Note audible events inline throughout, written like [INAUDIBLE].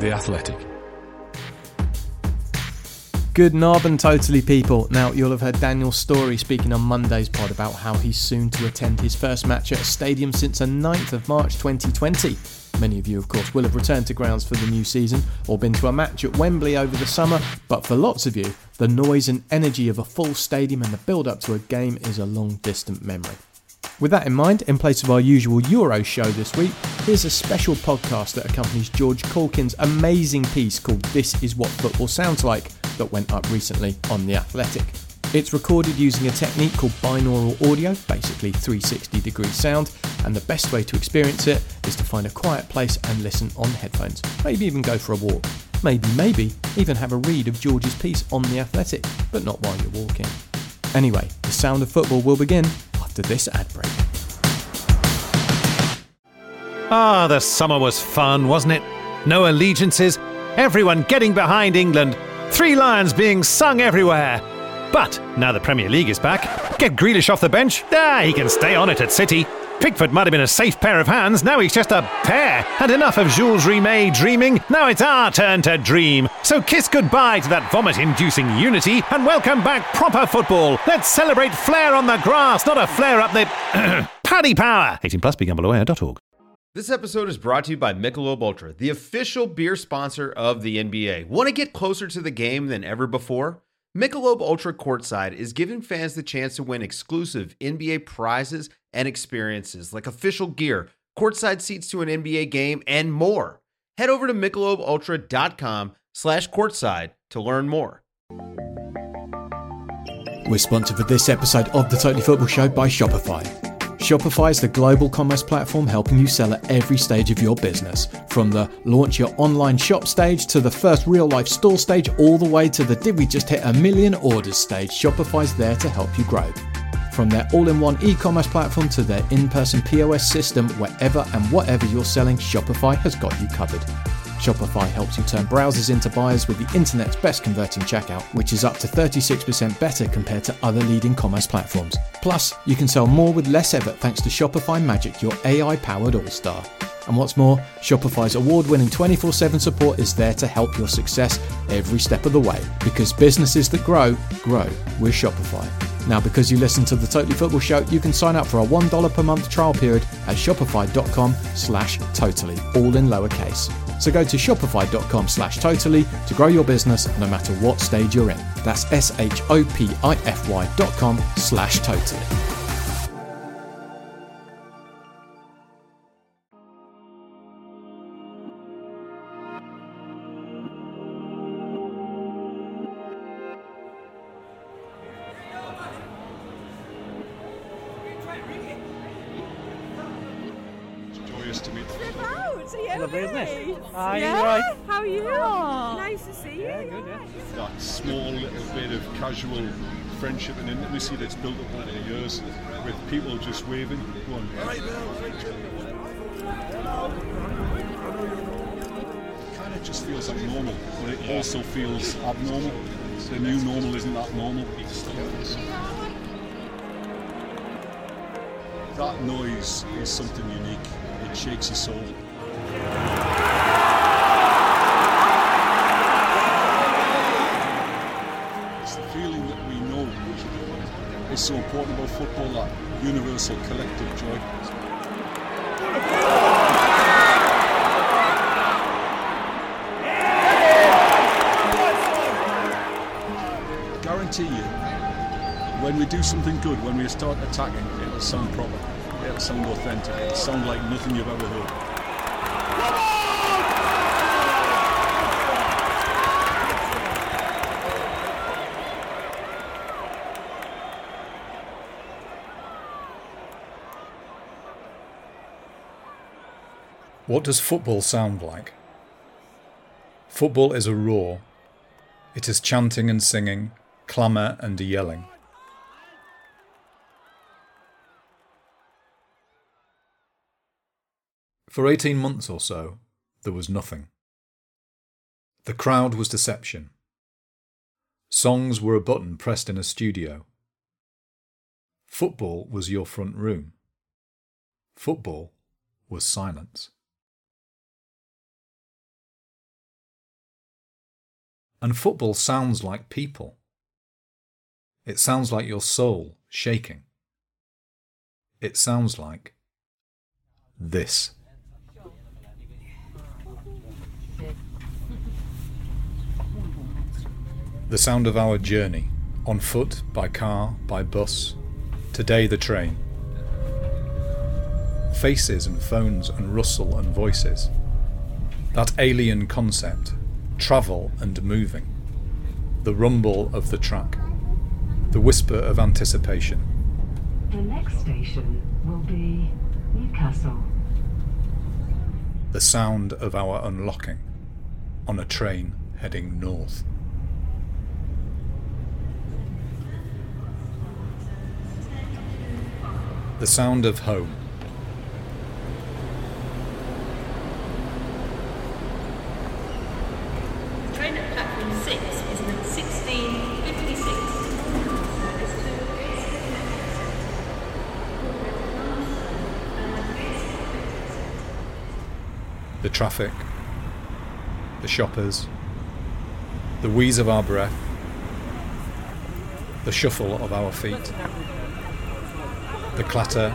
The Athletic. Good knob and totally people. Now, you'll have heard Daniel's Storey speaking on Monday's pod about how he's soon to attend his first match at a stadium since the 9th of March 2020. Many of you, of course, will have returned to grounds for the new season or been to a match at Wembley over the summer, but for lots of you, the noise and energy of a full stadium and the build up to a game is a long distant memory. With that in mind, in place of our usual Euro show this week, here's a special podcast that accompanies George Caulkin's amazing piece called This Is What Football Sounds Like that went up recently on The Athletic. It's recorded using a technique called binaural audio, basically 360 degree sound, and the best way to experience it is to find a quiet place and listen on headphones. Maybe even go for a walk. Maybe, maybe even have a read of George's piece on The Athletic, but not while you're walking. Anyway, the sound of football will begin after this ad break. Ah, the summer was fun, wasn't it? No allegiances, everyone getting behind England, three lions being sung everywhere. But now the Premier League is back, get Grealish off the bench. Ah, he can stay on it at City. Pickford might have been a safe pair of hands, now he's just a pair. And enough of Jules Rimet dreaming, now it's our turn to dream. So kiss goodbye to that vomit inducing unity and welcome back proper football. Let's celebrate flair on the grass, not a flare up the. [COUGHS] Paddy Power! 18 plus, begambleaware.org. This episode is brought to you by Michelob Ultra, the official beer sponsor of the NBA. Want to get closer to the game than ever before? Michelob Ultra Courtside is giving fans the chance to win exclusive NBA prizes and experiences like official gear, courtside seats to an NBA game, and more. Head over to michelobultra.com slash courtside to learn more. We're sponsored for this episode of the Totally Football Show by Shopify. Shopify is the global commerce platform helping you sell at every stage of your business. From the launch your online shop stage to the first real life store stage, all the way to the did we just hit a million orders stage, Shopify's there to help you grow. From their all in one e commerce platform to their in person POS system, wherever and whatever you're selling, Shopify has got you covered. Shopify helps you turn browsers into buyers with the internet's best converting checkout, which is up to 36% better compared to other leading commerce platforms. Plus, you can sell more with less effort thanks to Shopify Magic, your AI powered all star. And what's more, Shopify's award winning 24 7 support is there to help your success every step of the way. Because businesses that grow, grow with Shopify. Now, because you listen to the Totally Football Show, you can sign up for a $1 per month trial period at shopify.com slash totally, all in lowercase. So go to shopify.com slash totally to grow your business no matter what stage you're in. That's S-H-O-P-I-F-Y dot com slash totally. Casual friendship and intimacy that's built up over the years with people just waving. Go on. kind of just feels like normal, but it also feels abnormal. The new normal isn't that normal. That noise is something unique. It shakes your soul. Is so important about football, that universal collective joy. Guarantee you, when we do something good, when we start attacking, it'll sound proper, it'll sound authentic, it'll sound like nothing you've ever heard. What does football sound like? Football is a roar. It is chanting and singing, clamour and yelling. For 18 months or so, there was nothing. The crowd was deception. Songs were a button pressed in a studio. Football was your front room. Football was silence. And football sounds like people. It sounds like your soul shaking. It sounds like this. The sound of our journey, on foot, by car, by bus, today the train. Faces and phones and rustle and voices. That alien concept, travel and moving. The rumble of the track. The whisper of anticipation. The next station will be Newcastle. The sound of our unlocking on a train heading north. The sound of home. Traffic, the shoppers, the wheeze of our breath, the shuffle of our feet, the clatter,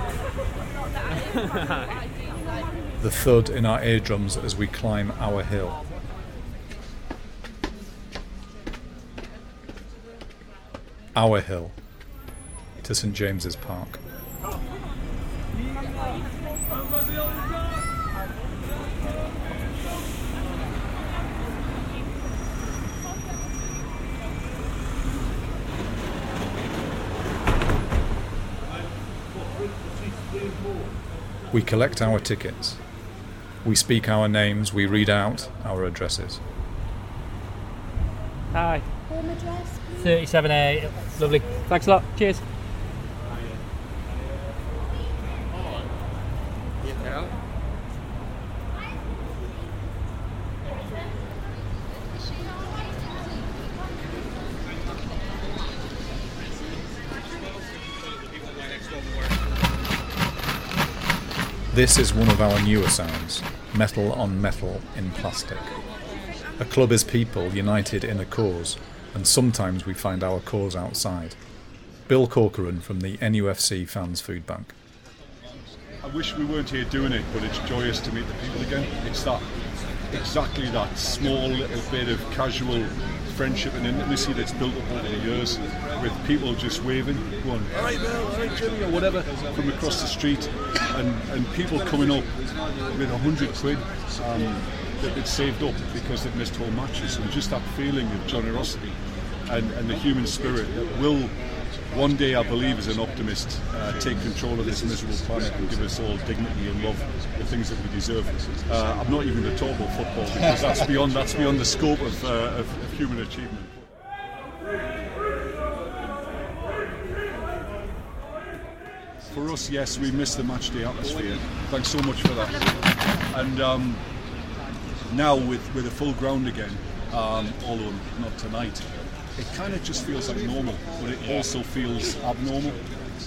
[LAUGHS] the thud in our eardrums as we climb our hill. Our hill to St James's Park. We collect our tickets. We speak our names, we read out our addresses. Hi. 37A. Lovely. Thanks a lot. Cheers. This is one of our newer sounds metal on metal in plastic. A club is people united in a cause, and sometimes we find our cause outside. Bill Corcoran from the NUFC Fans Food Bank. I wish we weren't here doing it, but it's joyous to meet the people again. It's that exactly that small little bit of casual friendship and intimacy that's built up over the years with people just waving, going, all right, Bill, all right, Jimmy, or whatever, from across the street, and, and people coming up with a hundred quid um, that they'd saved up because they'd missed home matches, and just that feeling of generosity and, and the human spirit that will one day, I believe, as an optimist, uh, take control of this miserable planet and give us all dignity and love, the things that we deserve. Uh, I'm not even going to talk about football because that's beyond that's beyond the scope of, uh, of human achievement. For us, yes, we missed the match day atmosphere. Thanks so much for that. And um, now with with a full ground again, um, although not tonight, it kind of just feels like normal, but it also feels abnormal.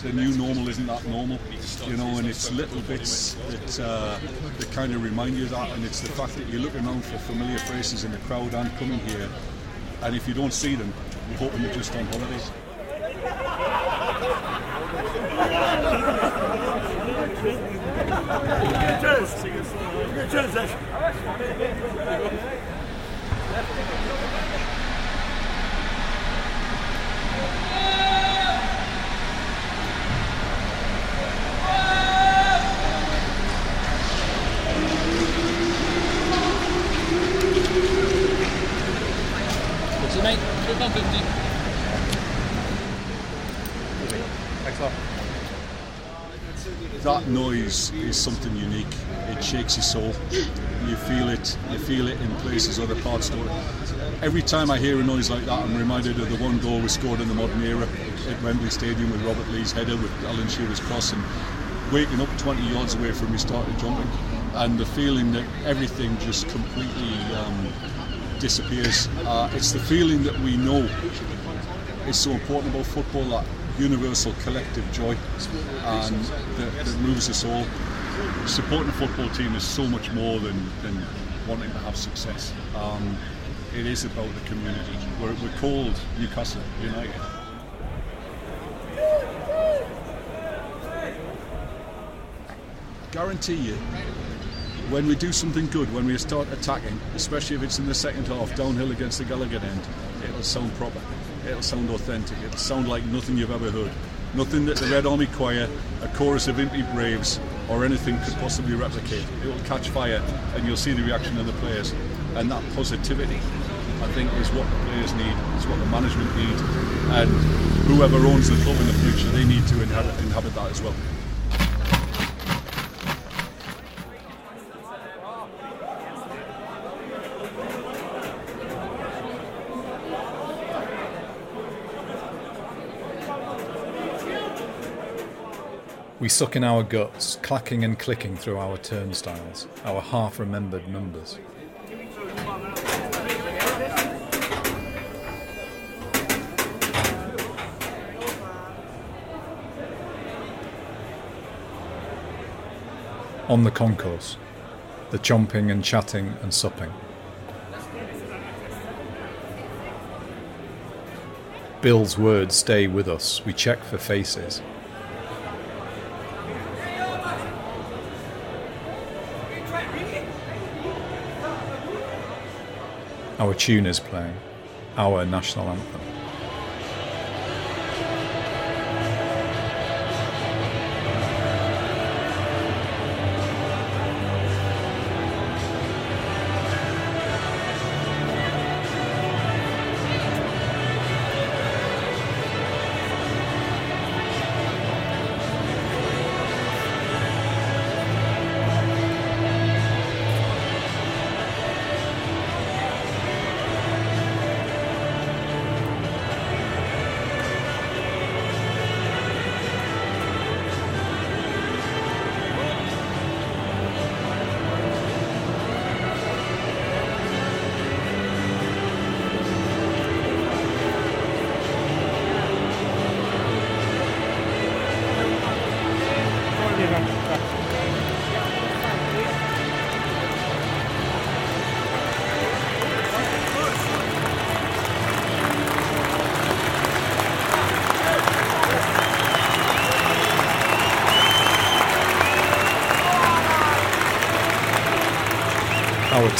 The new normal isn't that normal, you know, and it's little bits that uh, that kind of remind you of that, and it's the fact that you're looking around for familiar faces in the crowd and coming here, and if you don't see them, you're hoping they're just on holidays. What's it, mate? £2.50. that noise is something unique. It shakes your soul. You feel it. You feel it in places other parts don't. Every time I hear a noise like that, I'm reminded of the one goal we scored in the modern era at Wembley Stadium with Robert Lee's header with Alan Shearer's cross and waking up 20 yards away from me started jumping and the feeling that everything just completely um, disappears. Uh, it's the feeling that we know is so important about football that universal collective joy and that, that moves us all. Supporting a football team is so much more than, than wanting to have success. Um, it is about the community. We're, we're called Newcastle United. Guarantee you, when we do something good, when we start attacking, especially if it's in the second half, downhill against the Gallowgate end, it'll sound proper. It'll sound authentic. It'll sound like nothing you've ever heard. Nothing that the Red Army Choir, a chorus of Impy Braves, or anything could possibly replicate. It will catch fire, and you'll see the reaction of the players. And that positivity, I think, is what the players need, is what the management need, and whoever owns the club in the future, they need to inhabit, inhabit that as well. We suck in our guts, clacking and clicking through our turnstiles, our half remembered numbers. On the concourse, the chomping and chatting and supping. Bill's words stay with us, we check for faces. Our tune is playing, our national anthem.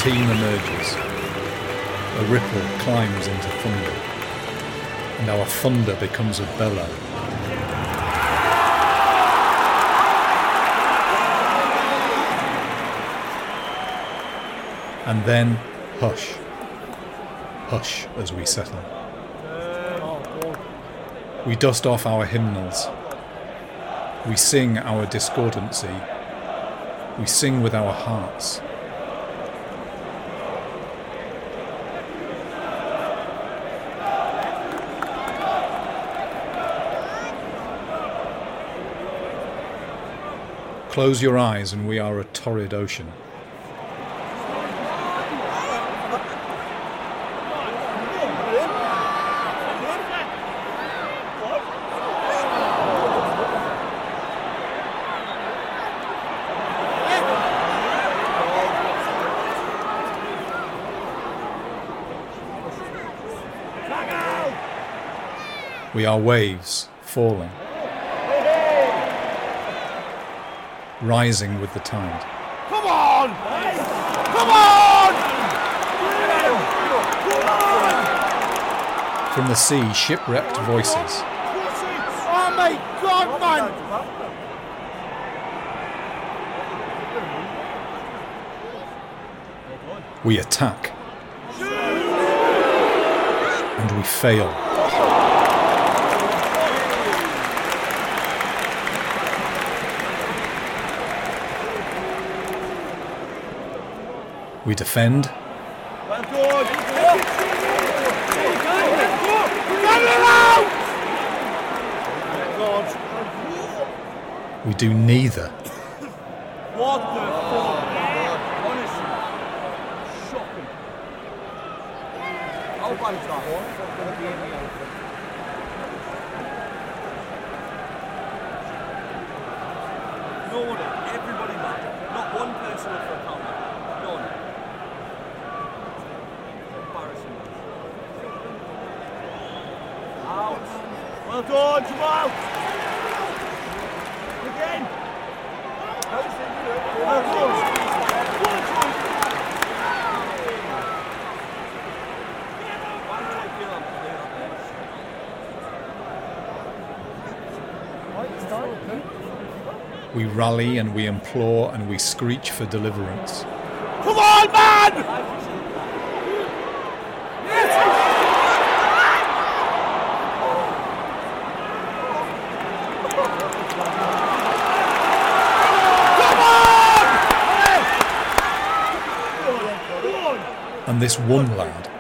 Team emerges. A ripple climbs into thunder, and our thunder becomes a bellow. And then, hush. Hush as we settle. We dust off our hymnals. We sing our discordancy. We sing with our hearts. Close your eyes and we are a torrid ocean. We are waves falling, rising with the tide. Come on! Come on! From the sea, shipwrecked voices. Oh my god, man! We attack. And we fail. We defend. We do neither. What the fuck? Honestly. Shocking. Bad is that? No one, everybody mad. Not one person up for a counter. None. Embarrassing. Well done, Jamal. Again. Well done. We rally and we implore and we screech for deliverance. Come on, man! And this one lad,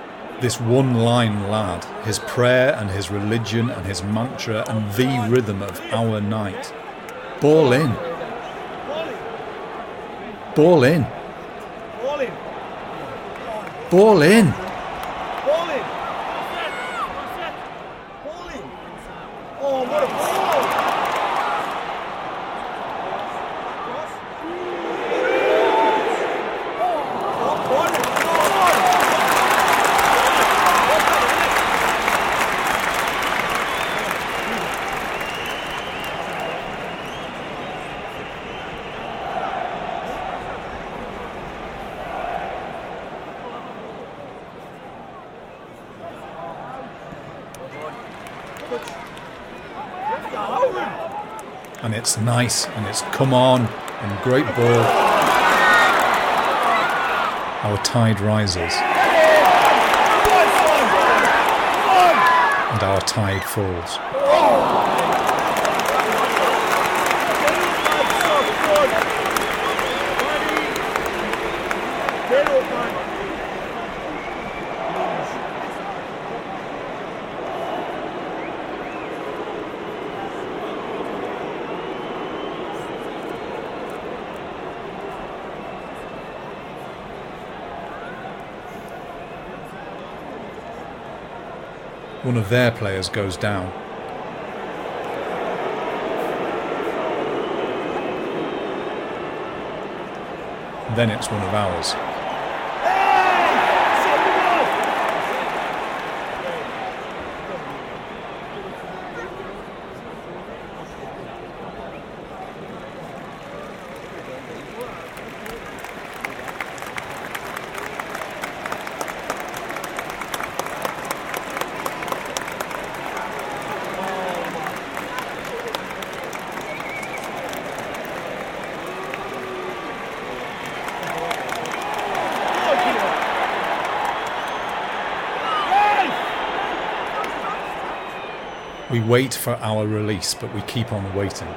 this one line lad, his prayer and his religion and his mantra and the rhythm of our night. Ball in. Ball in. Ball in. Ball in. Ball in. Ball in. Oh, what a ball! Oh, ball in. Ball in. And it's nice and it's come on and great ball. Our tide rises and our tide falls. Get up, man. One of their players goes down. Then it's one of ours. We wait for our release, but we keep on waiting.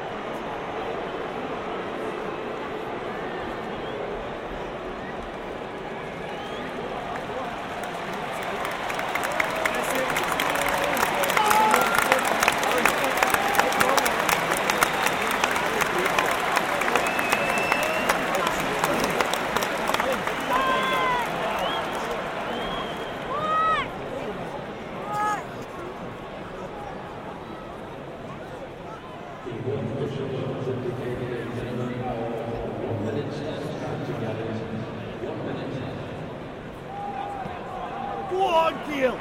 Go on, Gil.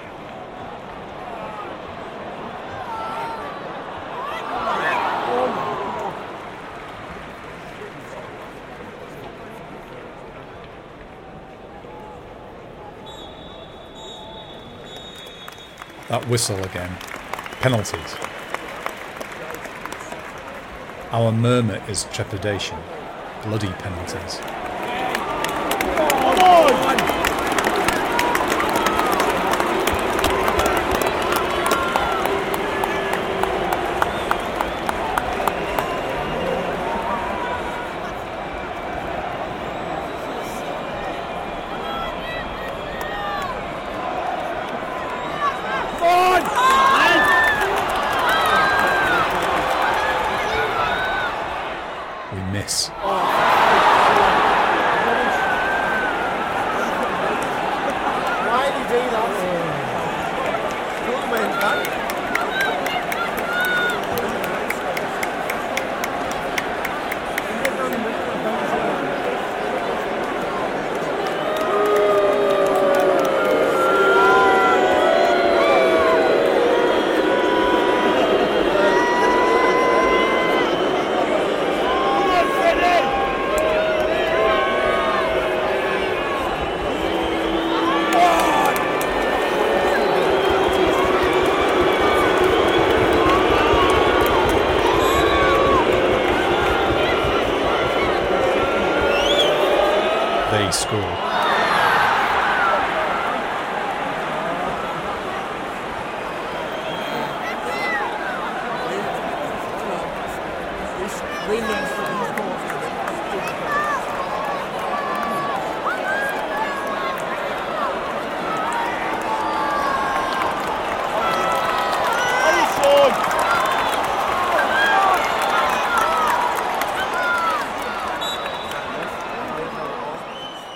That whistle again. Penalties. Our murmur is trepidation. Bloody penalties.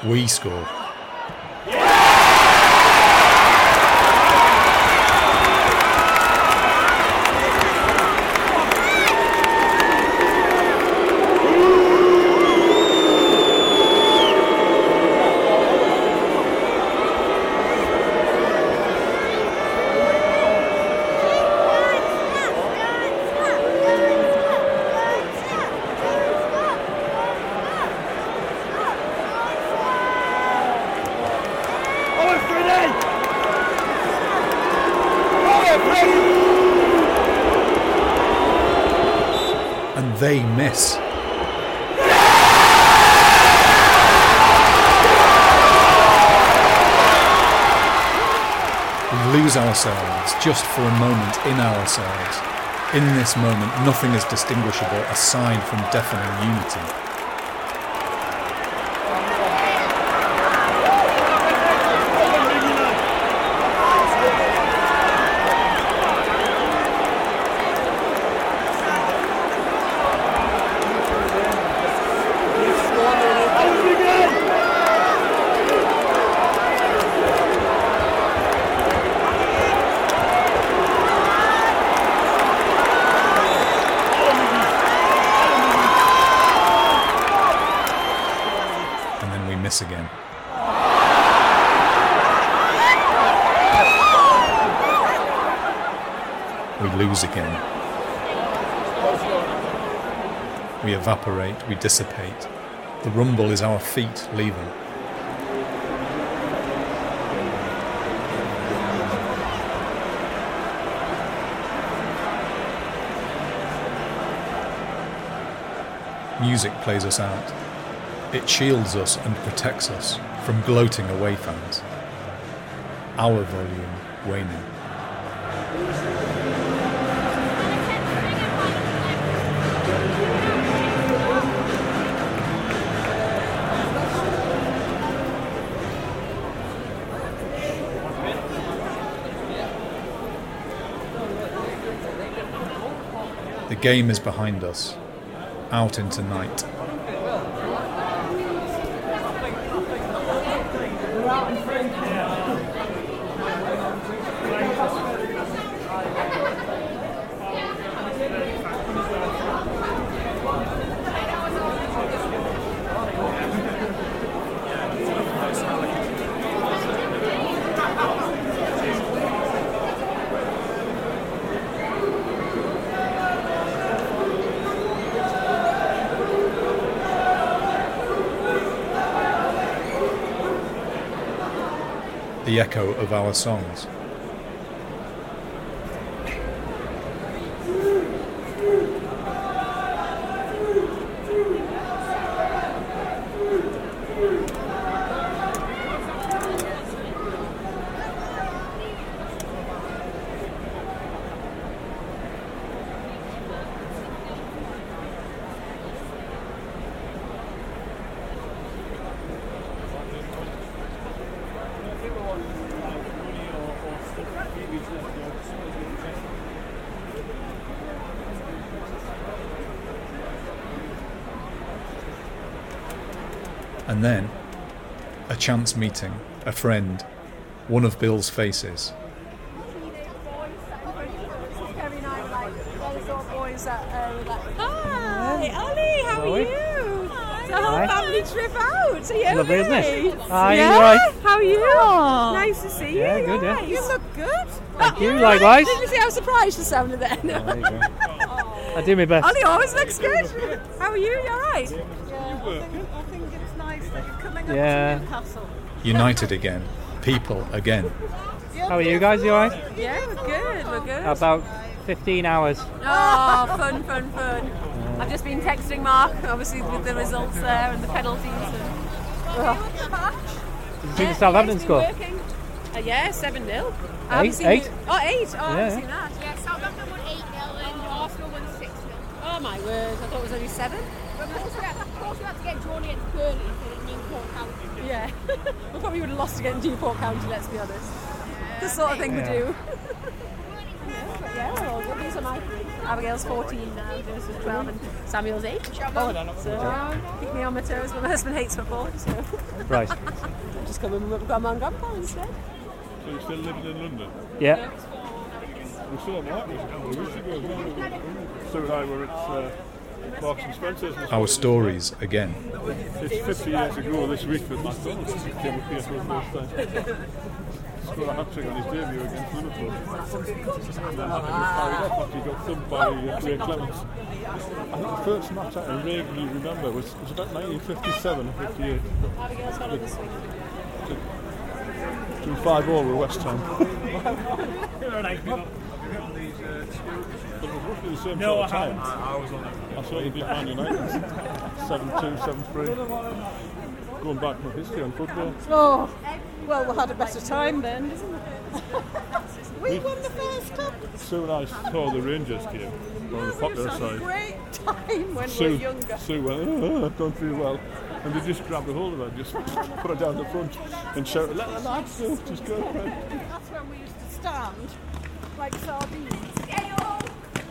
we score. Ourselves. In this moment, nothing is distinguishable aside from deafening unity. And then we miss again. We lose again. We evaporate, we dissipate. The rumble is our feet leaving. Music plays us out. It shields us and protects us from gloating away fans. Our volume waning. Game is behind us, out into night. The echo of our songs. And then, a chance meeting, a friend, one of Bill's faces. Hi, Ollie, how are Ollie. you? It's a whole Hi. family trip out. Are you Lovely, isn't it? okay? Hi, you yeah? How are you? Aw. Nice to see you. Yeah, good, yeah. You look good. Thank you, you're likewise. Did you see how surprised you sounded then? Oh, there you go. I do my best. Ollie always looks good. How are you? You alright? I Yeah. Newcastle. United again. People again. How are you guys? You alright? Yeah, we're good. We're good. About 15 hours. Oh, fun, fun, fun. I've just been texting Mark, obviously with the results there and the penalties. And, Did you see the Southampton score? Uh, yeah, 7 0. Eight? Eight? Oh, 8. Oh, I haven't seen that. Yeah, Southampton won 8 0 and Arsenal won 6 0. Oh, my word. I thought it was only 7. Of course, we had, of course, we had to get drawn against Burnley for the Newport County. Yeah. [LAUGHS] we probably would have lost against Newport County, let's be honest. the sort of thing Yeah. we do. [LAUGHS] yeah, but yeah, we're all. These are my. Abigail's 14 now, Joseph's 12, and Samuel's 8. Oh, I don't know. So, keep me on my toes, but my husband hates football, so. Right. [LAUGHS] Just come in with Grandma and Grandpa instead. So you're still living in London? Yeah. We saw Mark a couple of weeks ago as well. Sue and I were at uh, Marks and Spencer's. Our stories again. It's 50 years ago this week that Macdonald's came up here for the first time. Scored a hat trick on his debut against Liverpool. And then he was carried off after he got thumped by uh, Ray Clemence. I think the first match I can vaguely remember was, was about 1957 or 58. Abigail's got on this week. Drew 5 all with West Ham. [LAUGHS] But it was roughly the same No, sort of I time. haven't. I was on it. I saw them beat Man United [LAUGHS] 7 2, 7 3. Going back from history on football. Oh, well, we had a better time then, didn't we? [LAUGHS] we won the first cup. Sue and I saw the Rangers game on the popular It was a side. great time when we Sue, were younger. Sue went, oh, I don't feel well. And they just grabbed a hold of her, just [LAUGHS] put her down the front and shouted, let the lads go, just go. That's when we used to stand like sardines.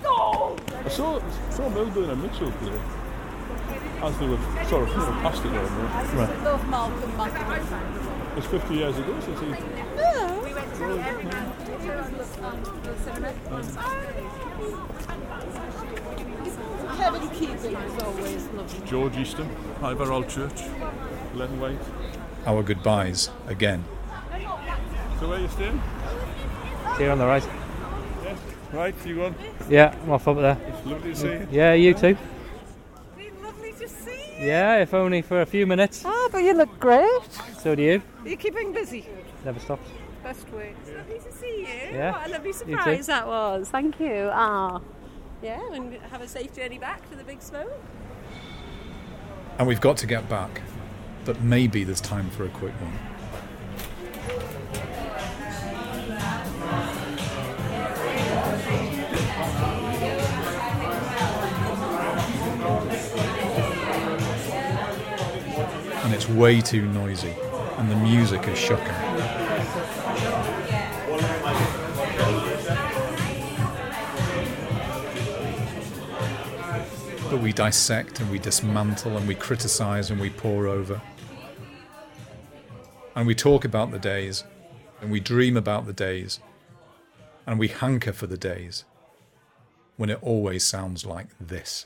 I saw, saw Milburn and Mitchell play as they were sort of you know, past it almost. I love Malcolm Malcolm. It's 50 years ago since he. No. We went to every um, Kevin Keegan was always lovely. George Eastham, Ivor Allchurch, Len White. Our goodbyes again. So where you staying? Here on the right. Yes. Right, you going? Yeah, I'm off up there. It's lovely to see you. Yeah, you too. Lovely to see you. Yeah, if only for a few minutes. Ah, but you look great. So do you. Are you keeping busy? Never stops. Best way. Lovely to see you. Yeah. What a lovely You too. surprise that was. Thank you. Ah. Yeah, and have a safe journey back to the big smoke. And we've got to get back. But maybe there's time for a quick one. And it's way too noisy, and the music is shocking. But we dissect and we dismantle and we criticize and we pour over. And we talk about the days and we dream about the days and we hanker for the days when it always sounds like this.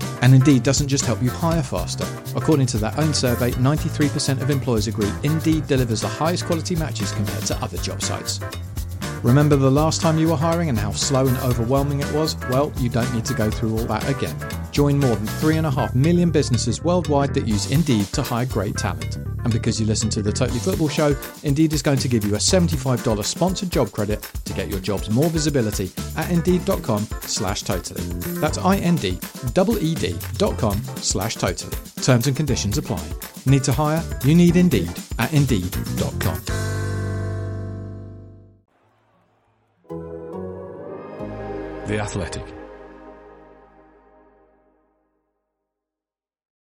And Indeed doesn't just help you hire faster. According to their own survey, 93% of employers agree Indeed delivers the highest quality matches compared to other job sites. Remember the last time you were hiring and how slow and overwhelming it was? Well, you don't need to go through all that again. Join more than 3.5 million businesses worldwide that use Indeed to hire great talent. And because you listen to the Totally Football Show, Indeed is going to give you a $75 sponsored job credit to get your jobs more visibility at indeed.com slash totally. That's I-N-D-E-E-D dot com slash totally. Terms and conditions apply. Need to hire? You need Indeed at indeed.com. The Athletic.